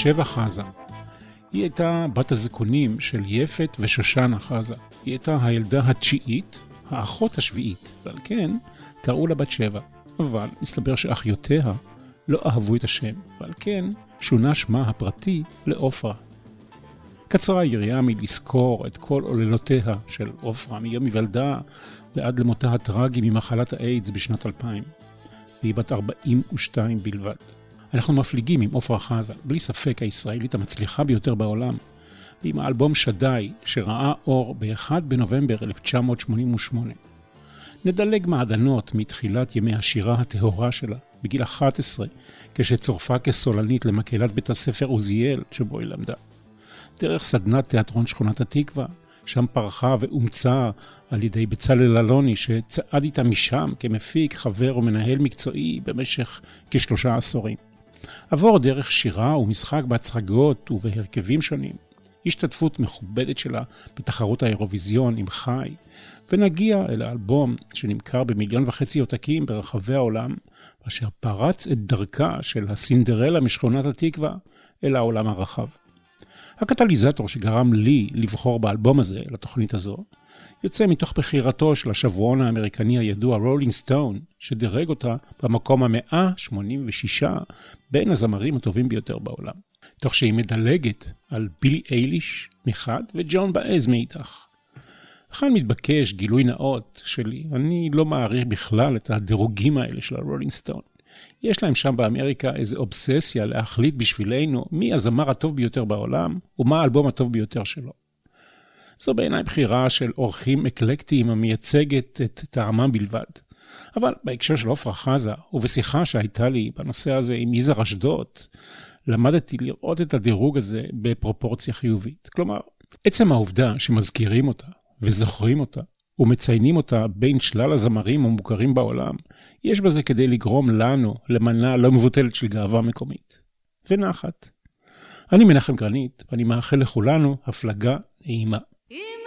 שבע חזה. היא הייתה בת הזקונים של יפת ושושנה חזה. היא הייתה הילדה התשיעית, האחות השביעית, ועל כן קראו לה בת שבע. אבל מסתבר שאחיותיה לא אהבו את השם, ועל כן שונה שמה הפרטי לעופרה. קצרה היריעה מלזכור את כל עוללותיה של עופרה, מיום היוולדה ועד למותה הטרגי ממחלת האיידס בשנת 2000. והיא בת 42 בלבד. אנחנו מפליגים עם עפרה חזה, בלי ספק הישראלית המצליחה ביותר בעולם, ועם האלבום שדי, שראה אור ב-1 בנובמבר 1988. נדלג מעדנות מתחילת ימי השירה הטהורה שלה, בגיל 11, כשצורפה כסולנית למקהלת בית הספר עוזיאל, שבו היא למדה. דרך סדנת תיאטרון שכונת התקווה, שם פרחה ואומצה על ידי בצלאל אלוני, שצעד איתה משם כמפיק, חבר ומנהל מקצועי במשך כשלושה עשורים. עבור דרך שירה ומשחק בהצגות ובהרכבים שונים, השתתפות מכובדת שלה בתחרות האירוויזיון עם חי, ונגיע אל האלבום שנמכר במיליון וחצי עותקים ברחבי העולם, אשר פרץ את דרכה של הסינדרלה משכונת התקווה אל העולם הרחב. הקטליזטור שגרם לי לבחור באלבום הזה, לתוכנית הזו, יוצא מתוך בחירתו של השבועון האמריקני הידוע רולינג סטון, שדירג אותה במקום ה-186 בין הזמרים הטובים ביותר בעולם. תוך שהיא מדלגת על בילי אייליש מחד וג'ואן באאז מאידך. לכן מתבקש גילוי נאות שלי, אני לא מעריך בכלל את הדירוגים האלה של הרולינג סטון. יש להם שם באמריקה איזו אובססיה להחליט בשבילנו מי הזמר הטוב ביותר בעולם ומה האלבום הטוב ביותר שלו. זו בעיניי בחירה של אורחים אקלקטיים המייצגת את טעמם בלבד. אבל בהקשר של עפרה חזה, ובשיחה שהייתה לי בנושא הזה עם יזהר אשדוד, למדתי לראות את הדירוג הזה בפרופורציה חיובית. כלומר, עצם העובדה שמזכירים אותה וזוכרים אותה ומציינים אותה בין שלל הזמרים המוכרים בעולם, יש בזה כדי לגרום לנו למנה לא מבוטלת של גאווה מקומית. ונחת. אני מנחם גרנית, ואני מאחל לכולנו הפלגה נעימה. In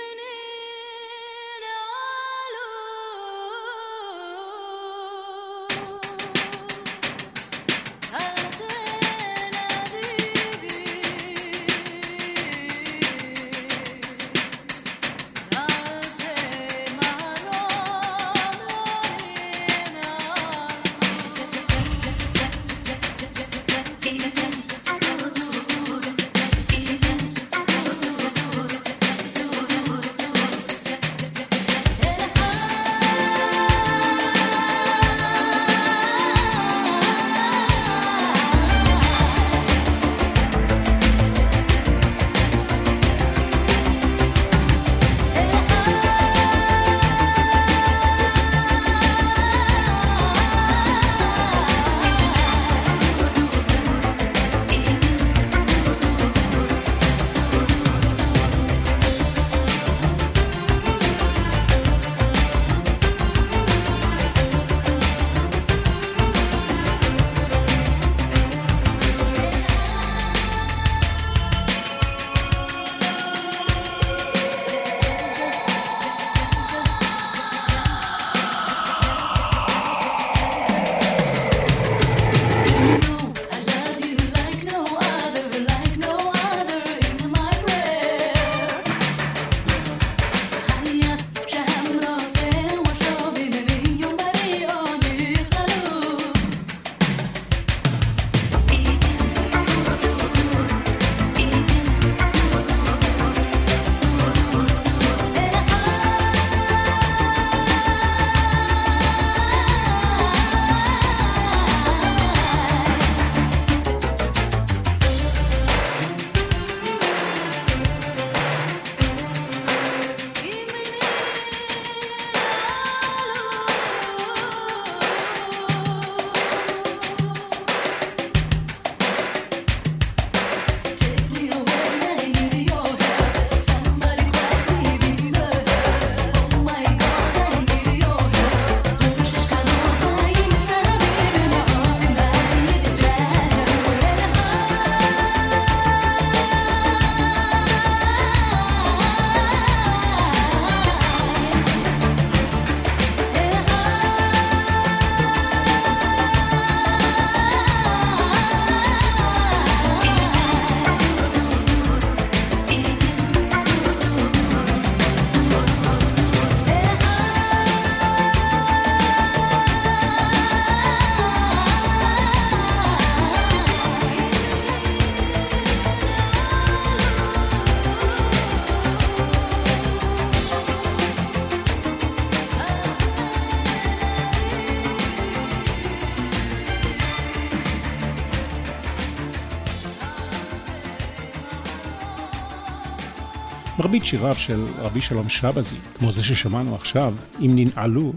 שיריו של רבי שלום שבזי, כמו זה ששמענו עכשיו, אם ננעלו,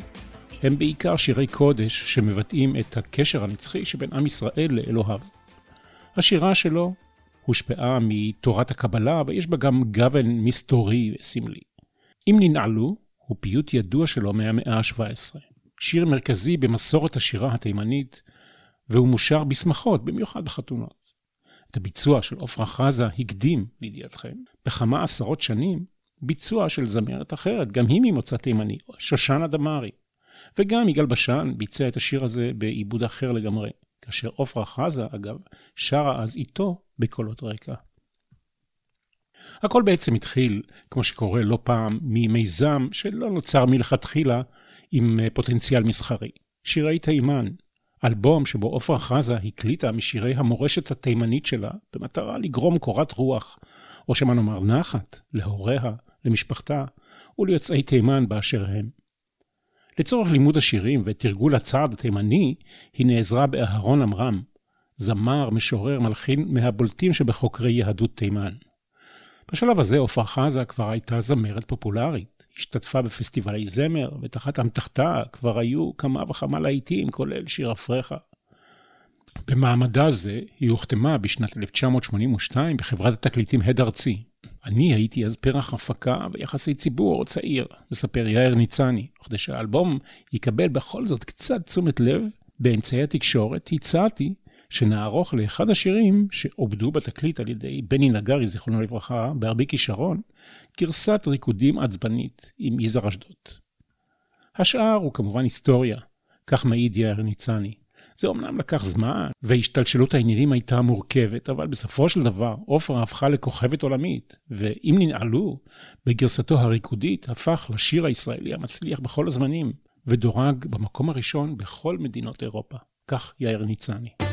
הם בעיקר שירי קודש שמבטאים את הקשר הנצחי שבין עם ישראל לאלוהיו. השירה שלו הושפעה מתורת הקבלה, ויש בה גם גוון מסתורי וסמלי. אם ננעלו, הוא פיוט ידוע שלו מהמאה ה-17. שיר מרכזי במסורת השירה התימנית, והוא מושר בשמחות, במיוחד בחתונות. הביצוע של עפרה חזה הקדים, לידיעתכם, בכמה עשרות שנים, ביצוע של זמרת אחרת, גם היא ממוצא תימני, שושנה דמארי. וגם יגאל בשן ביצע את השיר הזה בעיבוד אחר לגמרי, כאשר עפרה חזה, אגב, שרה אז איתו בקולות רקע. הכל בעצם התחיל, כמו שקורה לא פעם, ממיזם שלא נוצר מלכתחילה עם פוטנציאל מסחרי. שירי תימן, אלבום שבו עפרה חזה הקליטה משירי המורשת התימנית שלה, במטרה לגרום קורת רוח, או שמא נאמר נחת, להוריה, למשפחתה וליוצאי תימן באשר הם. לצורך לימוד השירים ותרגול הצעד התימני, היא נעזרה באהרון עמרם, זמר, משורר, מלחין מהבולטים שבחוקרי יהדות תימן. בשלב הזה עפרה חזה כבר הייתה זמרת פופולרית. השתתפה בפסטיבלי זמר, ותחת אמתחתה כבר היו כמה וכמה להיטים, כולל שיר אפרחה. במעמדה זה היא הוחתמה בשנת 1982 בחברת התקליטים הד ארצי. אני הייתי אז פרח הפקה ויחסי ציבור צעיר, מספר יאיר ניצני. וכדי שהאלבום יקבל בכל זאת קצת תשומת לב באמצעי התקשורת, הצעתי שנערוך לאחד השירים שעובדו בתקליט על ידי בני נגרי, זיכרונו לברכה, בהרבה כישרון, גרסת ריקודים עצבנית עם יזהר אשדוד. השאר הוא כמובן היסטוריה, כך מעיד יאיר ניצני. זה אמנם לקח זמן, והשתלשלות העניינים הייתה מורכבת, אבל בסופו של דבר, עופרה הפכה לכוכבת עולמית, ואם ננעלו, בגרסתו הריקודית הפך לשיר הישראלי המצליח בכל הזמנים, ודורג במקום הראשון בכל מדינות אירופה. כך יאיר ניצני.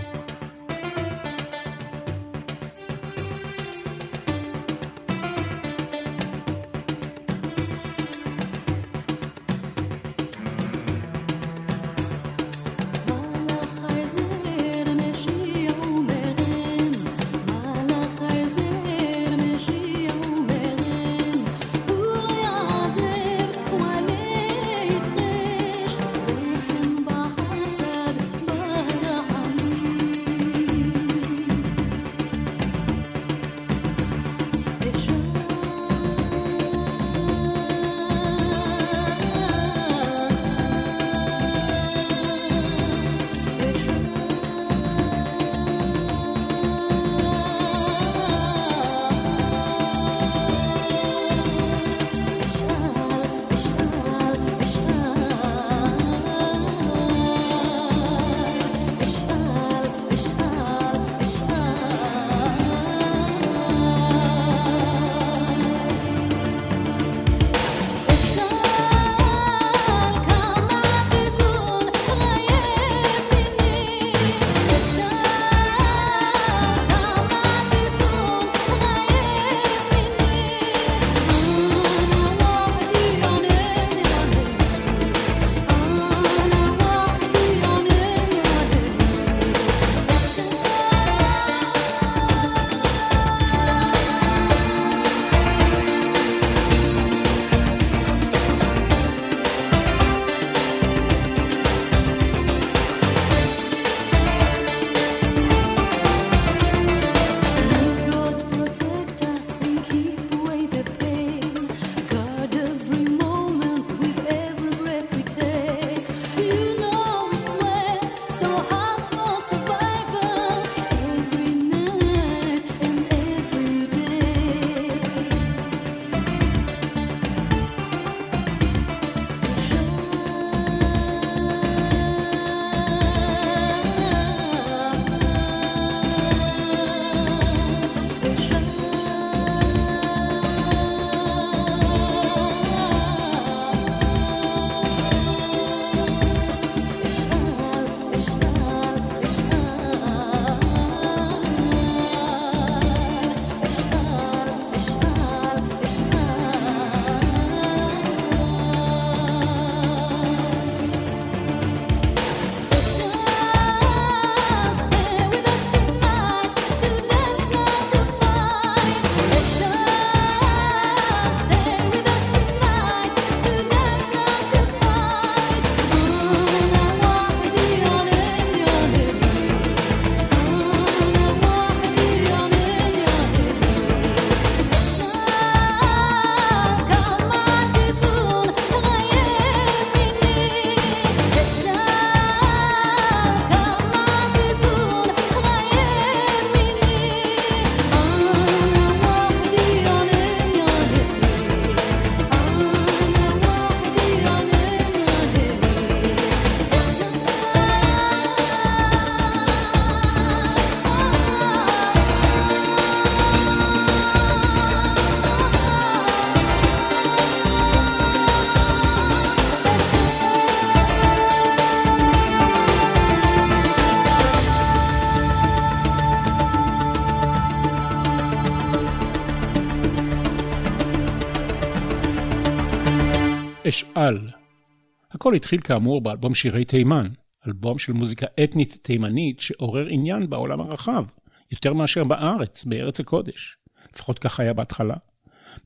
הכל התחיל כאמור באלבום שירי תימן, אלבום של מוזיקה אתנית תימנית שעורר עניין בעולם הרחב, יותר מאשר בארץ, בארץ הקודש. לפחות כך היה בהתחלה.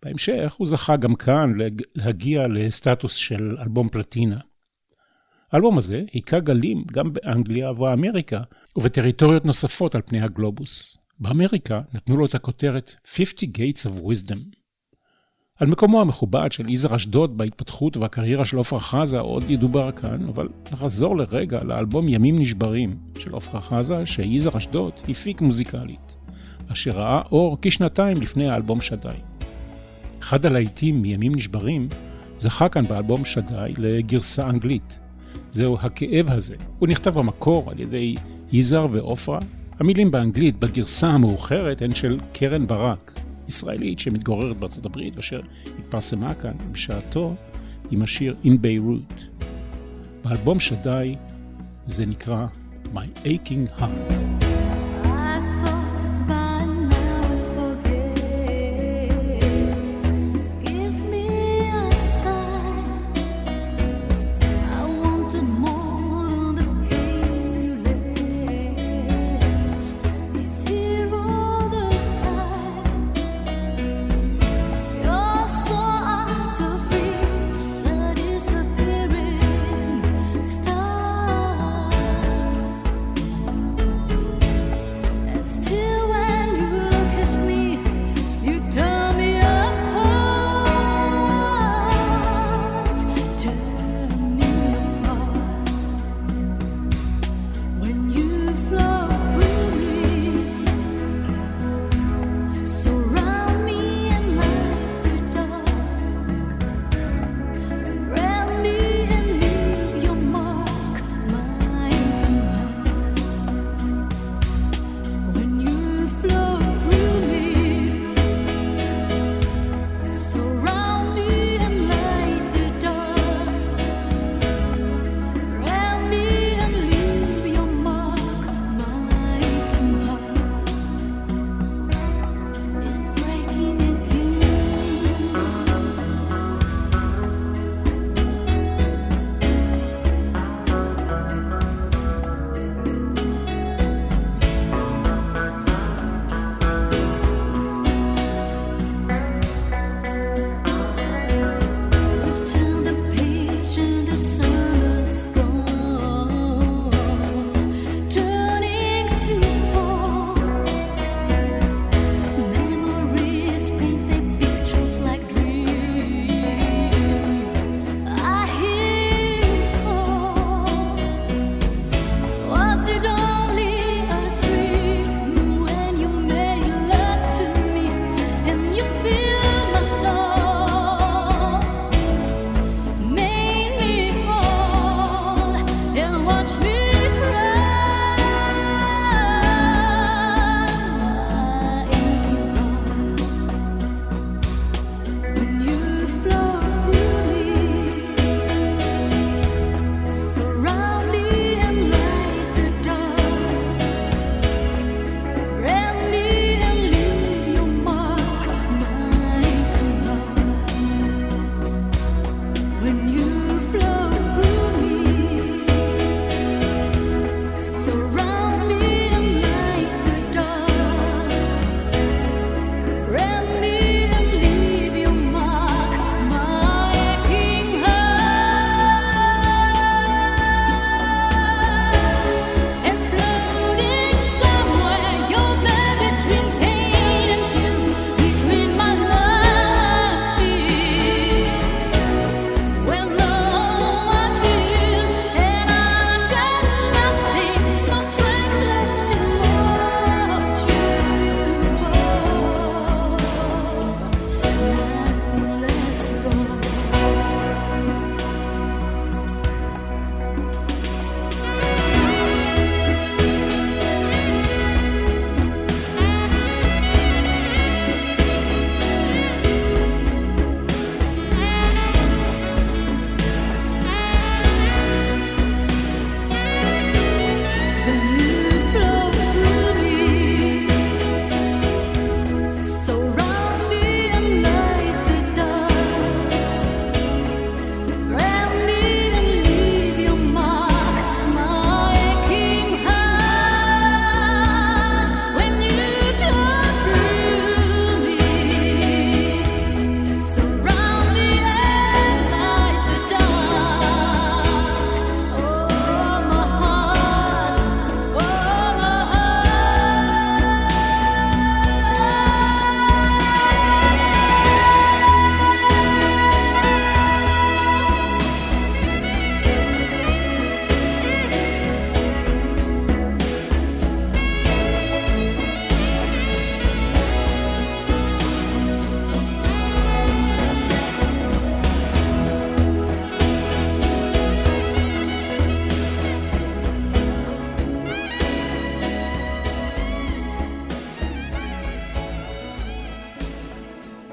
בהמשך הוא זכה גם כאן להגיע לסטטוס של אלבום פלטינה. האלבום הזה היכה גלים גם באנגליה ובאמריקה, ובטריטוריות נוספות על פני הגלובוס. באמריקה נתנו לו את הכותרת 50 Gates of Wisdom. על מקומו המכובד של יזהר אשדוד בהתפתחות והקריירה של עפרה חזה עוד ידובר כאן, אבל נחזור לרגע לאלבום ימים נשברים של עפרה חזה, שיזהר אשדוד הפיק מוזיקלית, אשר ראה אור כשנתיים לפני האלבום שדי. אחד הלהיטים מימים נשברים זכה כאן באלבום שדי לגרסה אנגלית. זהו הכאב הזה. הוא נכתב במקור על ידי יזהר ועופרה. המילים באנגלית בגרסה המאוחרת הן של קרן ברק, ישראלית שמתגוררת בארצות הברית, ואשר התפרסמה כאן בשעתו עם השיר In Beirut. באלבום שדי זה נקרא My Aching Heart.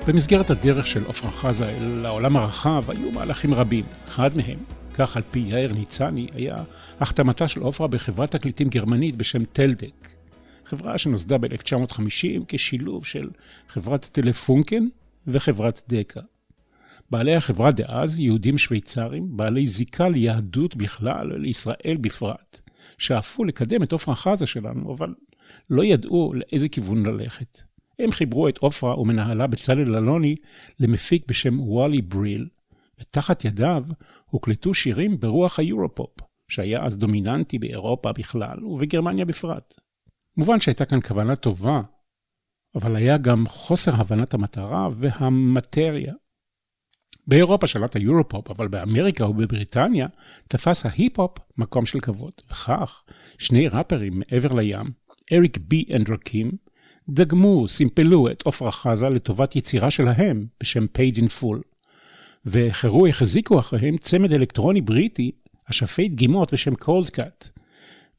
במסגרת הדרך של עפרה חזה אל העולם הרחב היו מהלכים רבים. אחד מהם, כך על פי יאיר ניצני, היה החתמתה של עפרה בחברת תקליטים גרמנית בשם טלדק. חברה שנוסדה ב-1950 כשילוב של חברת טלפונקן וחברת דקה. בעלי החברה דאז, יהודים שוויצרים, בעלי זיקה ליהדות בכלל ולישראל בפרט, שאפו לקדם את עפרה חזה שלנו, אבל לא ידעו לאיזה כיוון ללכת. הם חיברו את עופרה ומנהלה בצלאל אלוני למפיק בשם וואלי בריל, ותחת ידיו הוקלטו שירים ברוח היורופופ, שהיה אז דומיננטי באירופה בכלל ובגרמניה בפרט. מובן שהייתה כאן כוונה טובה, אבל היה גם חוסר הבנת המטרה והמטריה. באירופה שלט היורופופ, אבל באמריקה ובבריטניה תפס ההיפ-הופ מקום של כבוד. וכך, שני ראפרים מעבר לים, אריק בי אנדרקים, דגמו, סימפלו את עפרה חזה לטובת יצירה שלהם בשם Paid in Full. והחרו החזיקו אחריהם צמד אלקטרוני בריטי השפי דגימות בשם Cold Cut.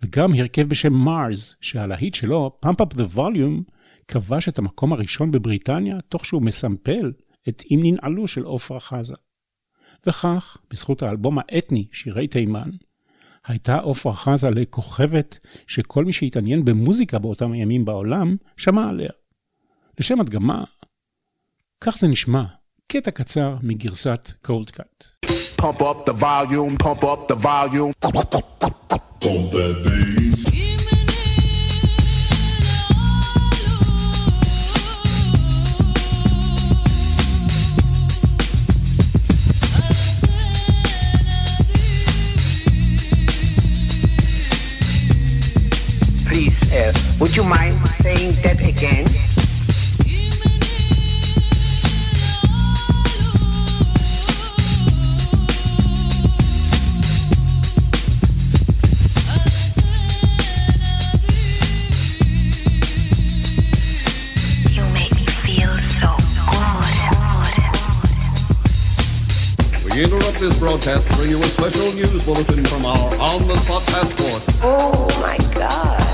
וגם הרכב בשם Mars, שהלהיט שלו, Pump Up the Volume, כבש את המקום הראשון בבריטניה, תוך שהוא מסמפל את אם ננעלו של עפרה חזה. וכך, בזכות האלבום האתני, שירי תימן, הייתה עפרה חזה לכוכבת שכל מי שהתעניין במוזיקה באותם הימים בעולם, שמע עליה. לשם הדגמה, כך זה נשמע, קטע קצר מגרסת קולד קאט. Pump up the volume, pump up the volume. Pump that bass. Would you mind saying that again? You make me feel so hot. We interrupt this broadcast to bring you a special news bulletin from our on-the-spot passport. Oh my God.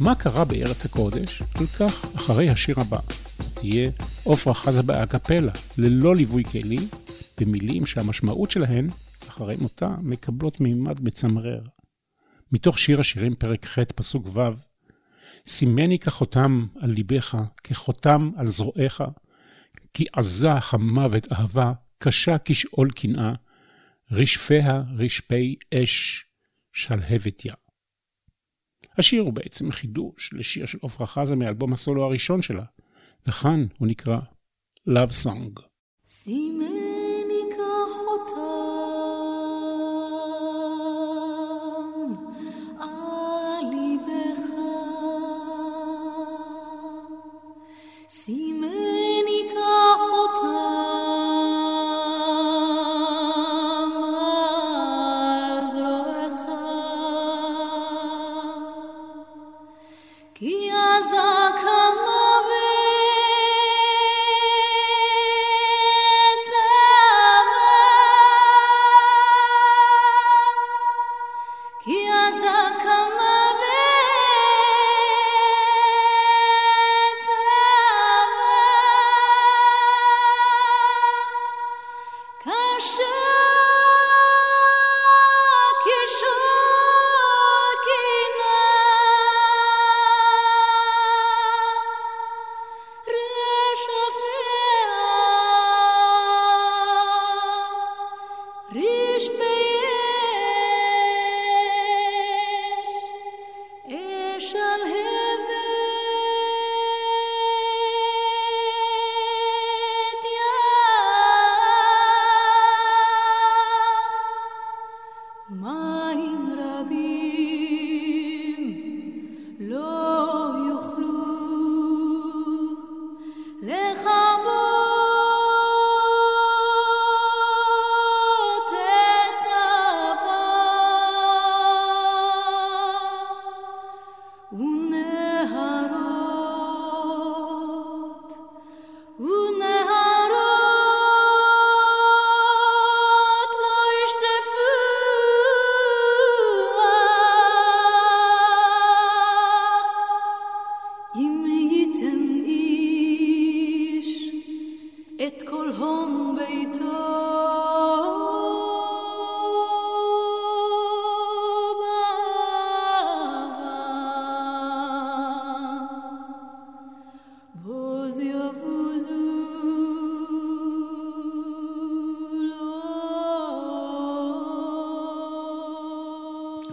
מה קרה בארץ הקודש? על כך אחרי השיר הבא. תהיה עופרה חזה באקפלה, ללא ליווי כלי, במילים שהמשמעות שלהן, אחרי מותה, מקבלות מימד מצמרר. מתוך שיר השירים פרק ח' פסוק ו' סימני כחותם על ליבך, כחותם על זרועיך, כי עזה המוות אהבה, קשה כשאול קנאה, רשפיה רשפי אש שלהבת יא. השיר הוא בעצם חידוש לשיר של עפרה חזה מאלבום הסולו הראשון שלה, וכאן הוא נקרא Love Song. See me.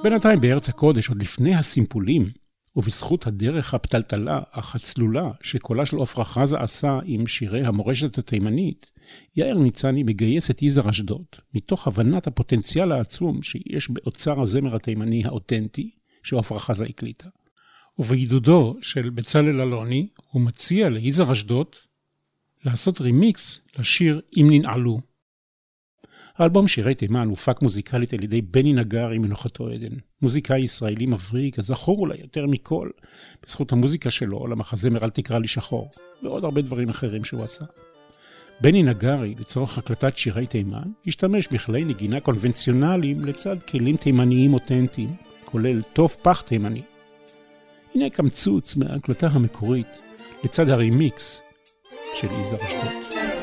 בינתיים בארץ הקודש, עוד לפני הסימפולים, ובזכות הדרך הפתלתלה אך הצלולה שקולה של עפרה חזה עשה עם שירי המורשת התימנית, יאיר ניצני מגייס את יזהר אשדוד, מתוך הבנת הפוטנציאל העצום שיש באוצר הזמר התימני האותנטי, שעפרה חזה הקליטה. ובעידודו של בצלאל אלוני, הוא מציע ליזהר אשדוד לעשות רימיקס לשיר "אם ננעלו". האלבום שירי תימן הופק מוזיקלית על ידי בני נגרי מנוחתו עדן, מוזיקאי ישראלי מבריק, הזכור אולי יותר מכל, בזכות המוזיקה שלו למחזמר אל תקרא לי שחור, ועוד הרבה דברים אחרים שהוא עשה. בני נגרי, לצורך הקלטת שירי תימן, השתמש בכלי נגינה קונבנציונליים לצד כלים תימניים אותנטיים, כולל תוף פח תימני. הנה קמצוץ מההקלטה המקורית, לצד הרימיקס של יזהר אשדוד.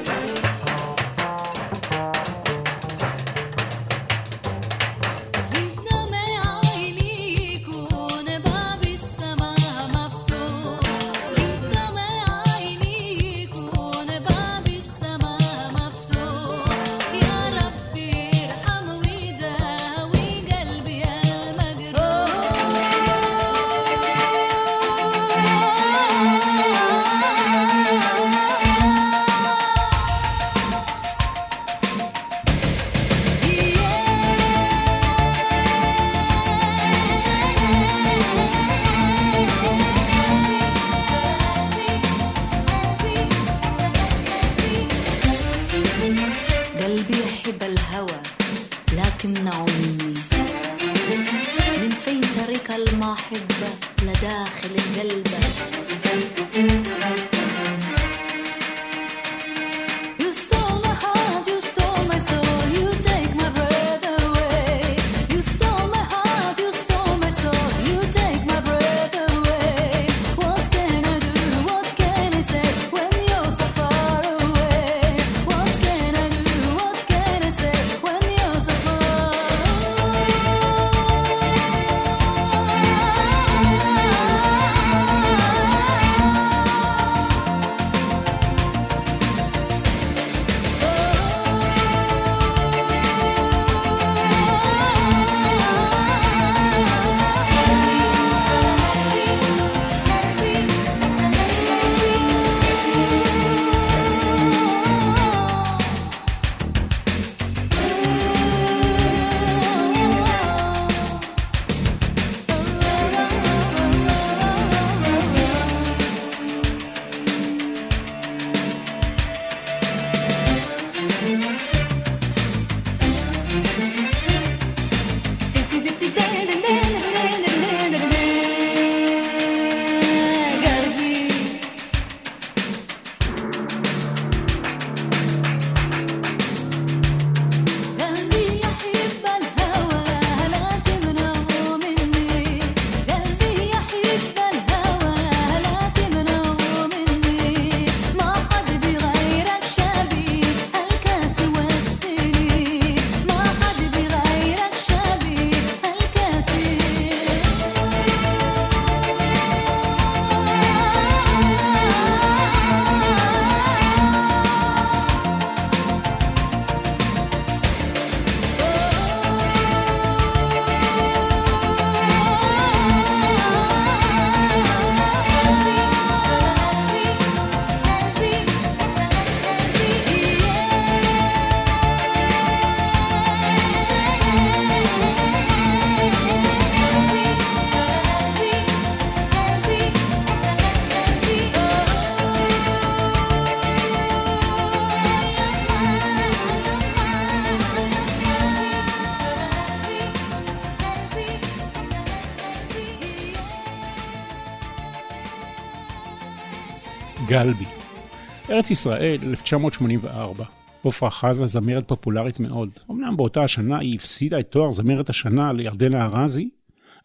ארץ ישראל, 1984. עפרה חזה זמרת פופולרית מאוד. אמנם באותה השנה היא הפסידה את תואר זמרת השנה לירדנה ארזי,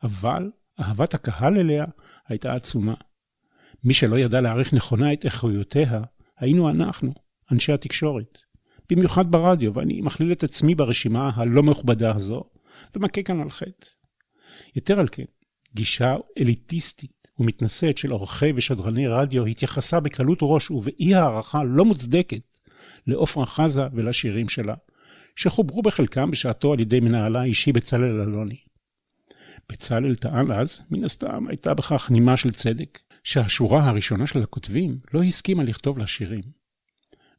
אבל אהבת הקהל אליה הייתה עצומה. מי שלא ידע להעריך נכונה את איכויותיה, היינו אנחנו, אנשי התקשורת. במיוחד ברדיו, ואני מכליל את עצמי ברשימה הלא מכובדה הזו, ומכה כאן על חטא. יתר על כן, גישה אליטיסטית ומתנשאת של עורכי ושדרני רדיו התייחסה בקלות ראש ובאי הערכה לא מוצדקת לעופרה חזה ולשירים שלה, שחוברו בחלקם בשעתו על ידי מנהלה האישי בצלאל אלוני. בצלאל טען אז, מן הסתם הייתה בכך נימה של צדק, שהשורה הראשונה של הכותבים לא הסכימה לכתוב לה שירים.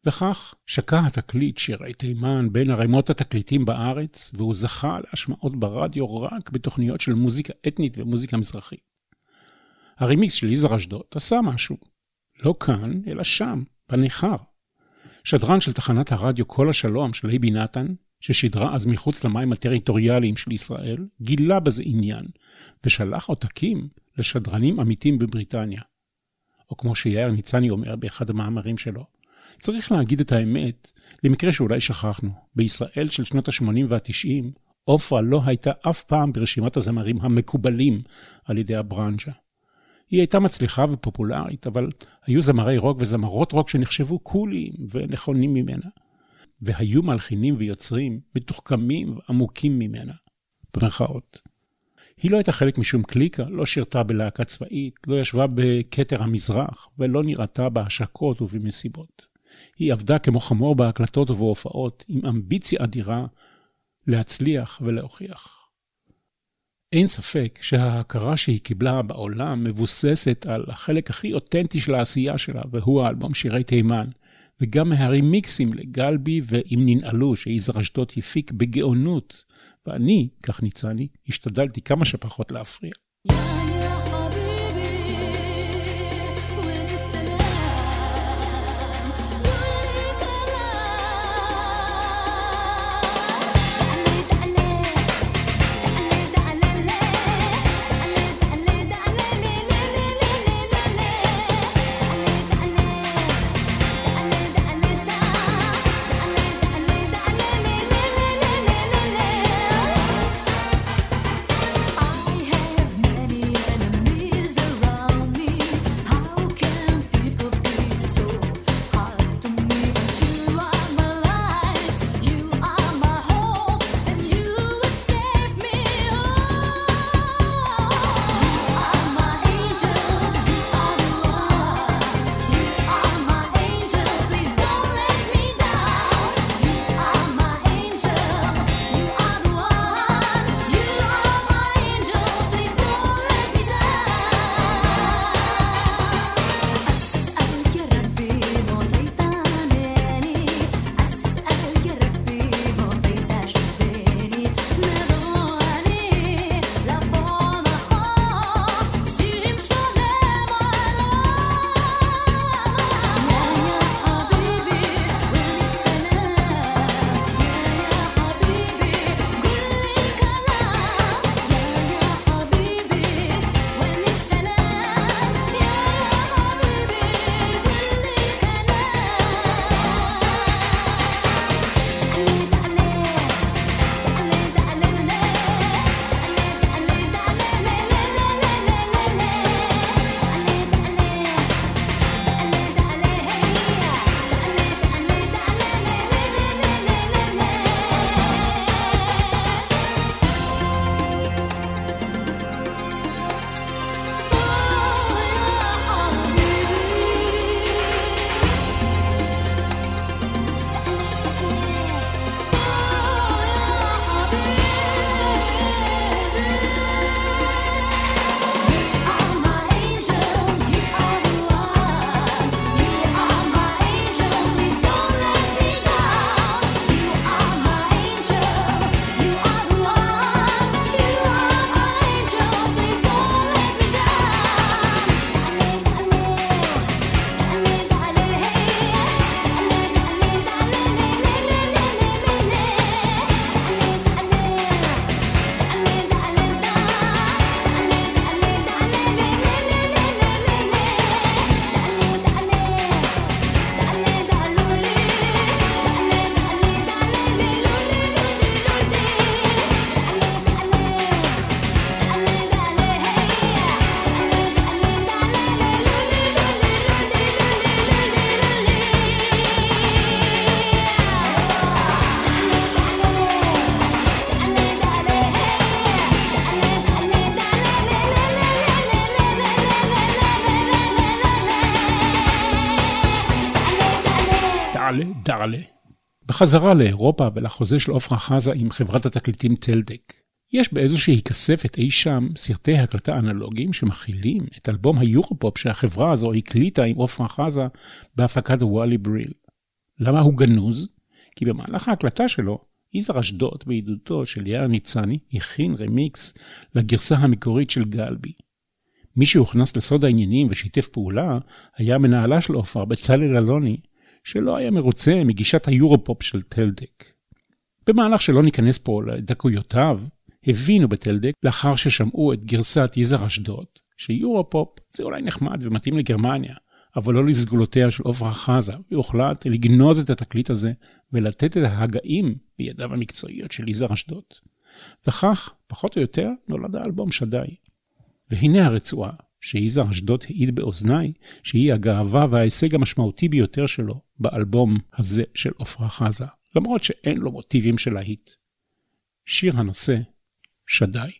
וכך שקע התקליט שירי תימן בין ערימות התקליטים בארץ, והוא זכה להשמעות ברדיו רק בתוכניות של מוזיקה אתנית ומוזיקה מזרחית. הרימיקס של יזהר אשדוד עשה משהו. לא כאן, אלא שם, בניכר. שדרן של תחנת הרדיו כל השלום של ליבי נתן, ששידרה אז מחוץ למים הטריטוריאליים של ישראל, גילה בזה עניין, ושלח עותקים לשדרנים עמיתים בבריטניה. או כמו שיאיר ניצני אומר באחד המאמרים שלו, צריך להגיד את האמת, למקרה שאולי שכחנו, בישראל של שנות ה-80 וה-90, עופרה לא הייתה אף פעם ברשימת הזמרים המקובלים על ידי הברנז'ה. היא הייתה מצליחה ופופולרית, אבל היו זמרי רוק וזמרות רוק שנחשבו קוליים ונכונים ממנה. והיו מלחינים ויוצרים מתוחכמים ועמוקים ממנה, במרכאות. היא לא הייתה חלק משום קליקה, לא שירתה בלהקה צבאית, לא ישבה בכתר המזרח, ולא נראתה בהשקות ובמסיבות. היא עבדה כמו חמור בהקלטות ובהופעות, עם אמביציה אדירה להצליח ולהוכיח. אין ספק שההכרה שהיא קיבלה בעולם מבוססת על החלק הכי אותנטי של העשייה שלה, והוא האלבום שירי תימן, וגם מהרימיקסים לגלבי ו"אם ננעלו", שיזהר אשדוד הפיק בגאונות, ואני, כך ניצני, השתדלתי כמה שפחות להפריע. בחזרה לאירופה ולחוזה של עפרה חזה עם חברת התקליטים טלדק. יש באיזושהי כספת אי שם סרטי הקלטה אנלוגיים שמכילים את אלבום היורופופ שהחברה הזו הקליטה עם עופרה חזה בהפקת וואלי בריל. למה הוא גנוז? כי במהלך ההקלטה שלו, יזהר אשדוד, בעידודו של יאיר ניצני, הכין רמיקס לגרסה המקורית של גלבי. מי שהוכנס לסוד העניינים ושיתף פעולה, היה מנהלה של עופרה, בצלאל אלוני, שלא היה מרוצה מגישת היורופופ של טלדק. במהלך שלא ניכנס פה לדקויותיו, הבינו בטלדק, לאחר ששמעו את גרסת יזהר אשדוד, שיורופופ זה אולי נחמד ומתאים לגרמניה, אבל לא לסגולותיה של עופרה חזה, והוחלט לגנוז את התקליט הזה ולתת את ההגאים בידיו המקצועיות של יזהר אשדוד. וכך, פחות או יותר, נולד האלבום שדי. והנה הרצועה, שיזהר אשדוד העיד באוזניי, שהיא הגאווה וההישג המשמעותי ביותר שלו באלבום הזה של עופרה חזה, למרות שאין לו מוטיבים של להיט. שיר הנושא, שדי.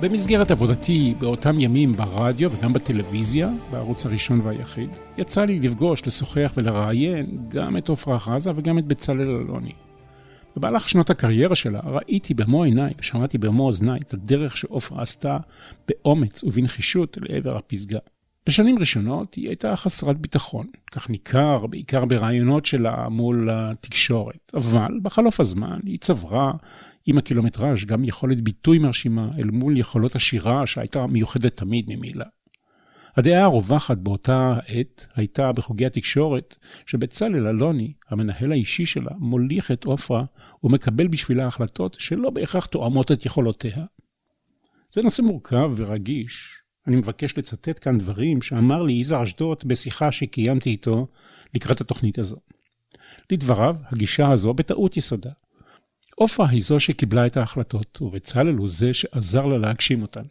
במסגרת עבודתי באותם ימים ברדיו וגם בטלוויזיה, בערוץ הראשון והיחיד, יצא לי לפגוש, לשוחח ולראיין גם את עפרה חזה וגם את בצלאל אלוני. במהלך שנות הקריירה שלה ראיתי במו עיניי ושמעתי במו אוזניי את הדרך שעופרה עשתה באומץ ובנחישות לעבר הפסגה. בשנים ראשונות היא הייתה חסרת ביטחון, כך ניכר בעיקר ברעיונות שלה מול התקשורת, אבל בחלוף הזמן היא צברה עם הקילומטראז' גם יכולת ביטוי מרשימה אל מול יכולות השירה שהייתה מיוחדת תמיד ממילא. הדעה הרווחת באותה עת הייתה בחוגי התקשורת שבצלאל אלוני, המנהל האישי שלה, מוליך את עופרה ומקבל בשבילה החלטות שלא בהכרח תואמות את יכולותיה. זה נושא מורכב ורגיש. אני מבקש לצטט כאן דברים שאמר לי יזהר אשדוד בשיחה שקיימתי איתו לקראת התוכנית הזו. לדבריו, הגישה הזו בטעות יסודה. עופרה היא זו שקיבלה את ההחלטות, ובצלאל הוא זה שעזר לה להגשים אותן.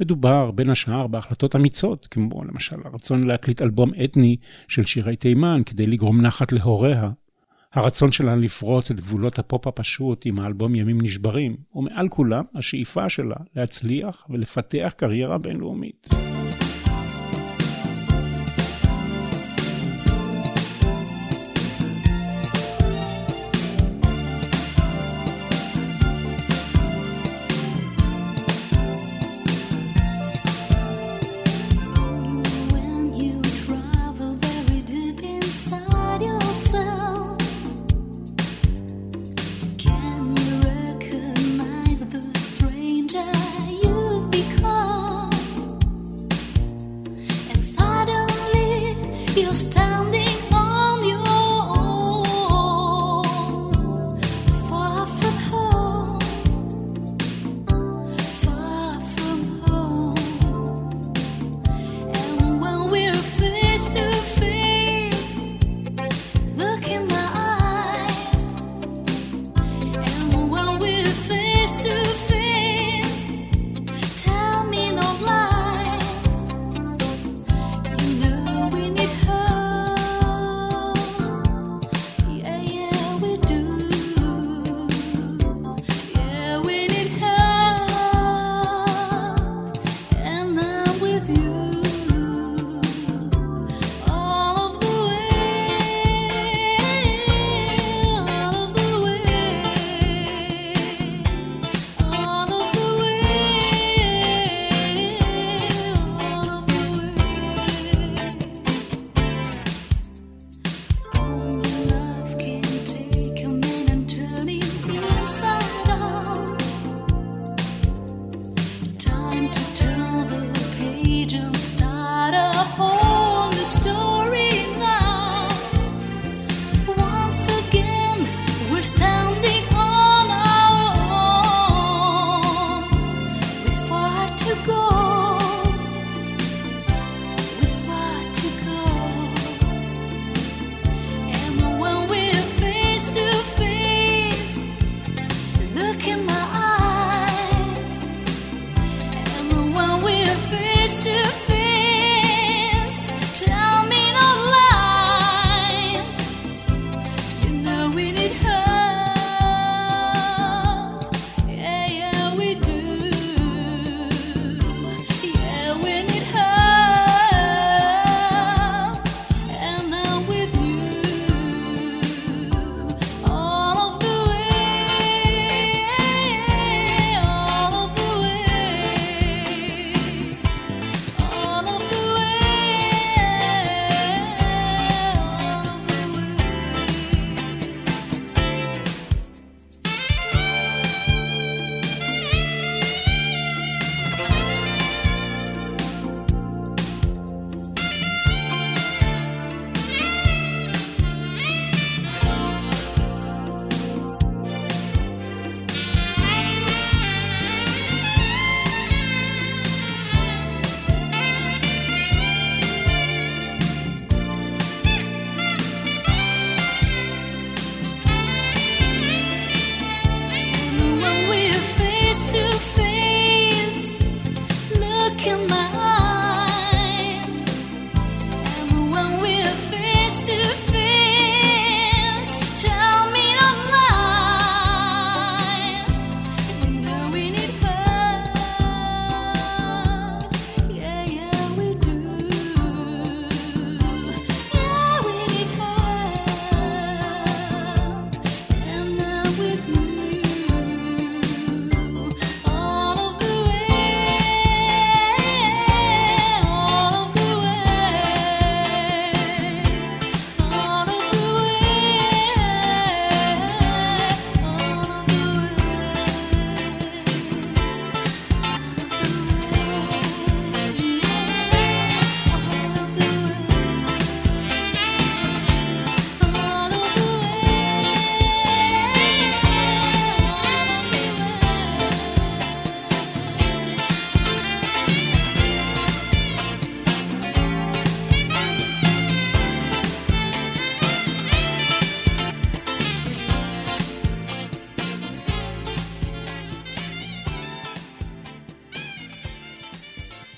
מדובר בין השאר בהחלטות אמיצות, כמו למשל הרצון להקליט אלבום אתני של שירי תימן כדי לגרום נחת להוריה, הרצון שלה לפרוץ את גבולות הפופ הפשוט עם האלבום ימים נשברים, ומעל כולם השאיפה שלה להצליח ולפתח קריירה בינלאומית.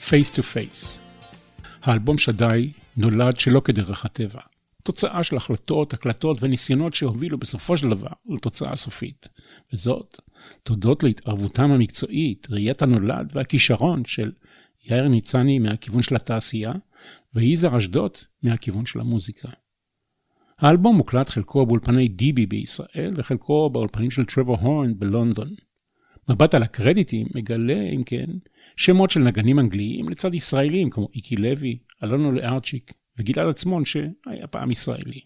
Face to Face. האלבום שדי נולד שלא כדרך הטבע. תוצאה של החלטות, הקלטות וניסיונות שהובילו בסופו של דבר לתוצאה הסופית. וזאת, תודות להתערבותם המקצועית, ראיית הנולד והכישרון של יאיר ניצני מהכיוון של התעשייה, ויזהר אשדוד מהכיוון של המוזיקה. האלבום מוקלט חלקו באולפני דיבי בישראל וחלקו באולפנים של טרוור הורן בלונדון. מבט על הקרדיטים מגלה, אם כן, שמות של נגנים אנגליים לצד ישראלים כמו איקי לוי, אלונו לארצ'יק וגלעד עצמון שהיה פעם ישראלי.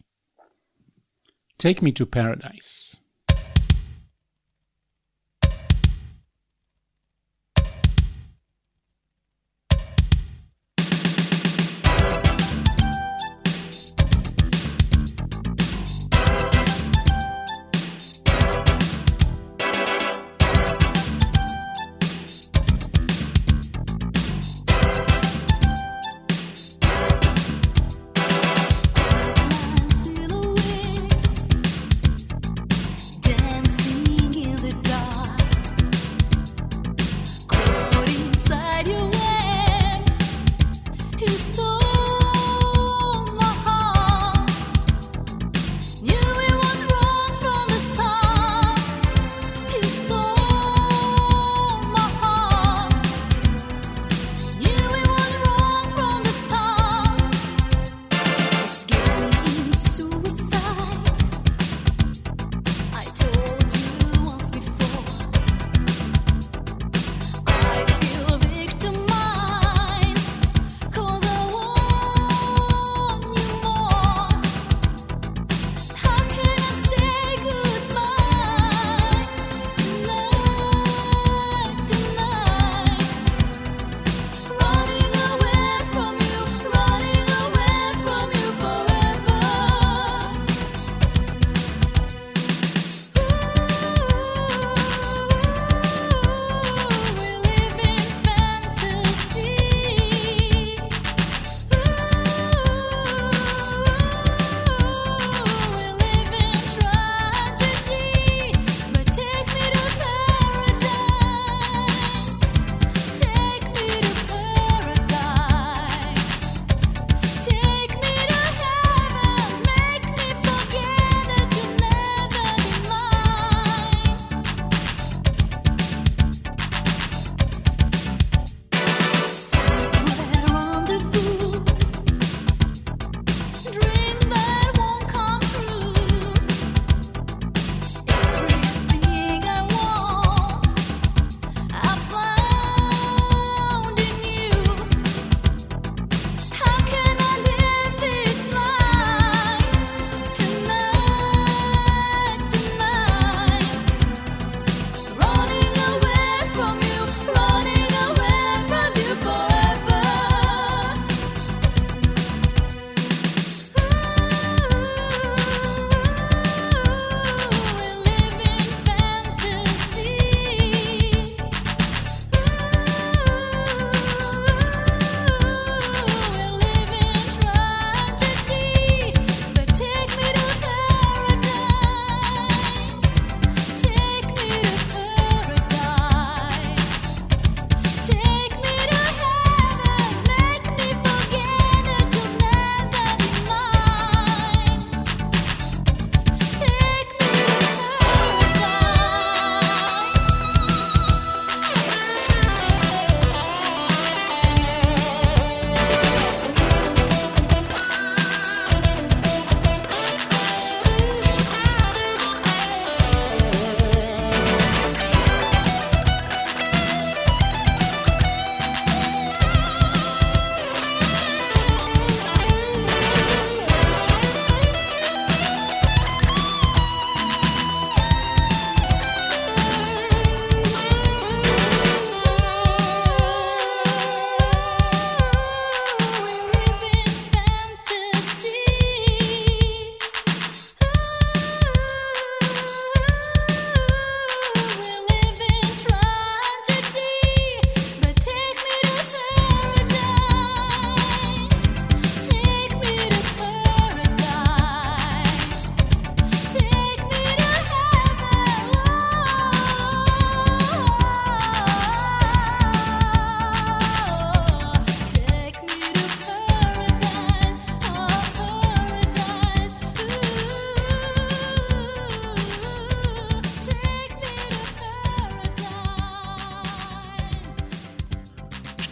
Take me to paradise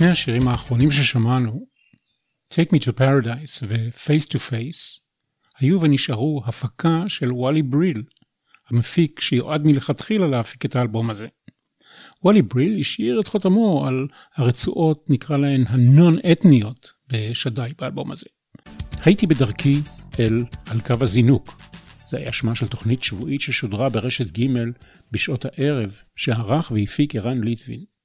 שני השירים האחרונים ששמענו, Take Me to Paradise ו-Face to Face, היו ונשארו הפקה של וואלי בריל, המפיק שיועד מלכתחילה להפיק את האלבום הזה. וואלי בריל השאיר את חותמו על הרצועות, נקרא להן הנון-אתניות, בשדי באלבום הזה. הייתי בדרכי אל על קו הזינוק. זה היה שמה של תוכנית שבועית ששודרה ברשת ג' בשעות הערב, שערך והפיק ערן ליטבין.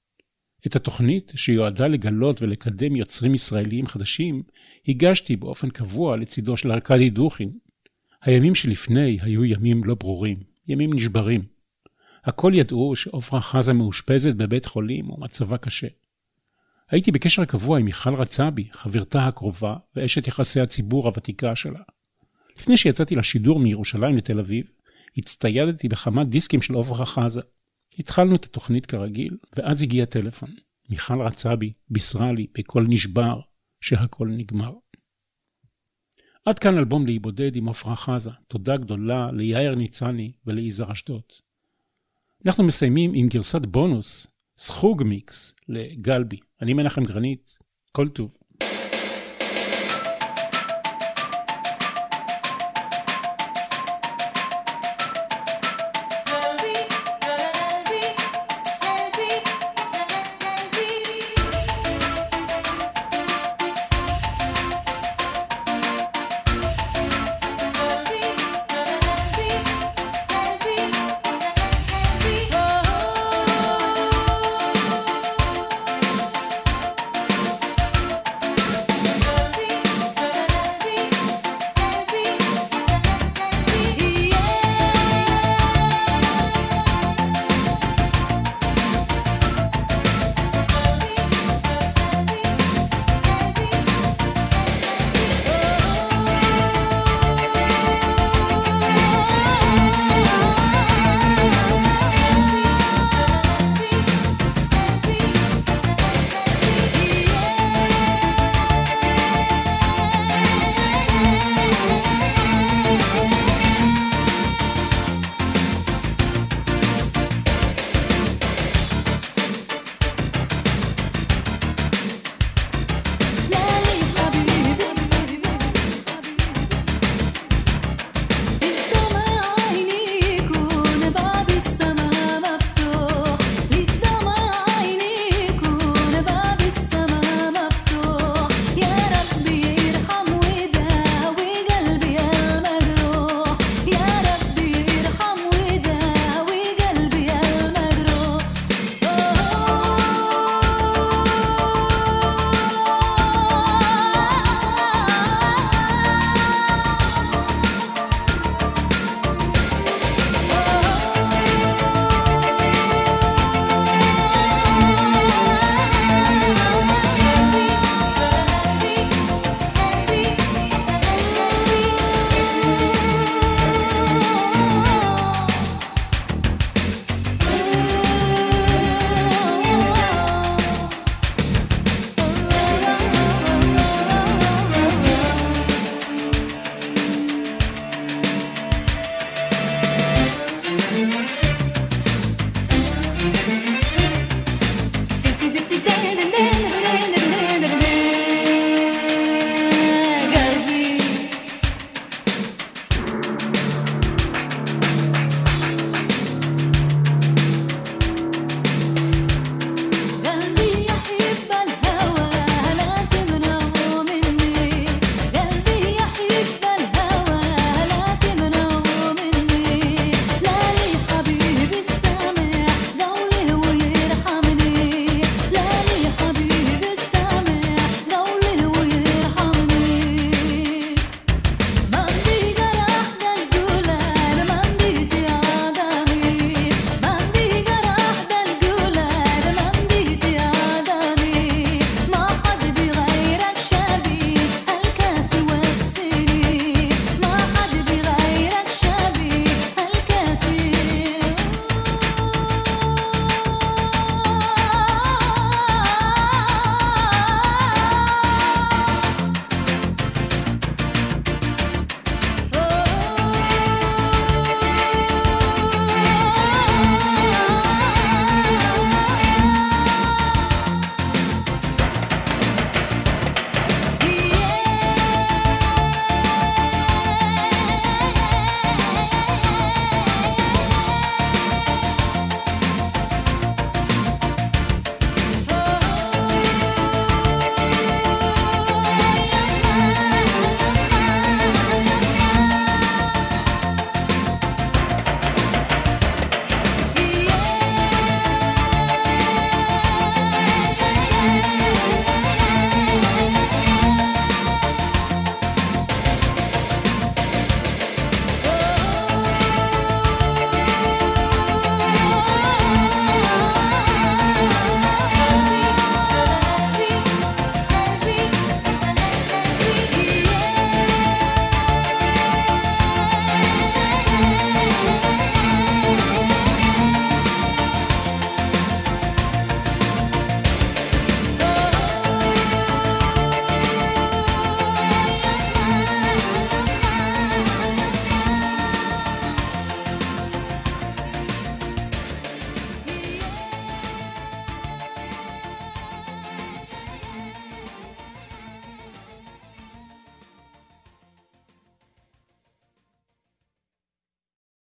את התוכנית, שיועדה לגלות ולקדם יוצרים ישראליים חדשים, הגשתי באופן קבוע לצידו של ארכדי דוכין. הימים שלפני היו ימים לא ברורים, ימים נשברים. הכל ידעו שעופרה חזה מאושפזת בבית חולים ומצבה קשה. הייתי בקשר קבוע עם מיכל רצבי, חברתה הקרובה ואשת יחסי הציבור הוותיקה שלה. לפני שיצאתי לשידור מירושלים לתל אביב, הצטיידתי בכמה דיסקים של עופרה חזה. התחלנו את התוכנית כרגיל, ואז הגיע טלפון. מיכל רצבי בישרה לי בקול נשבר שהכל נגמר. עד כאן אלבום להיבודד עם עפרה חזה. תודה גדולה ליאיר ניצני וליזהר אשדוד. אנחנו מסיימים עם גרסת בונוס, סחוג מיקס, לגלבי. אני מנחם גרנית, כל טוב.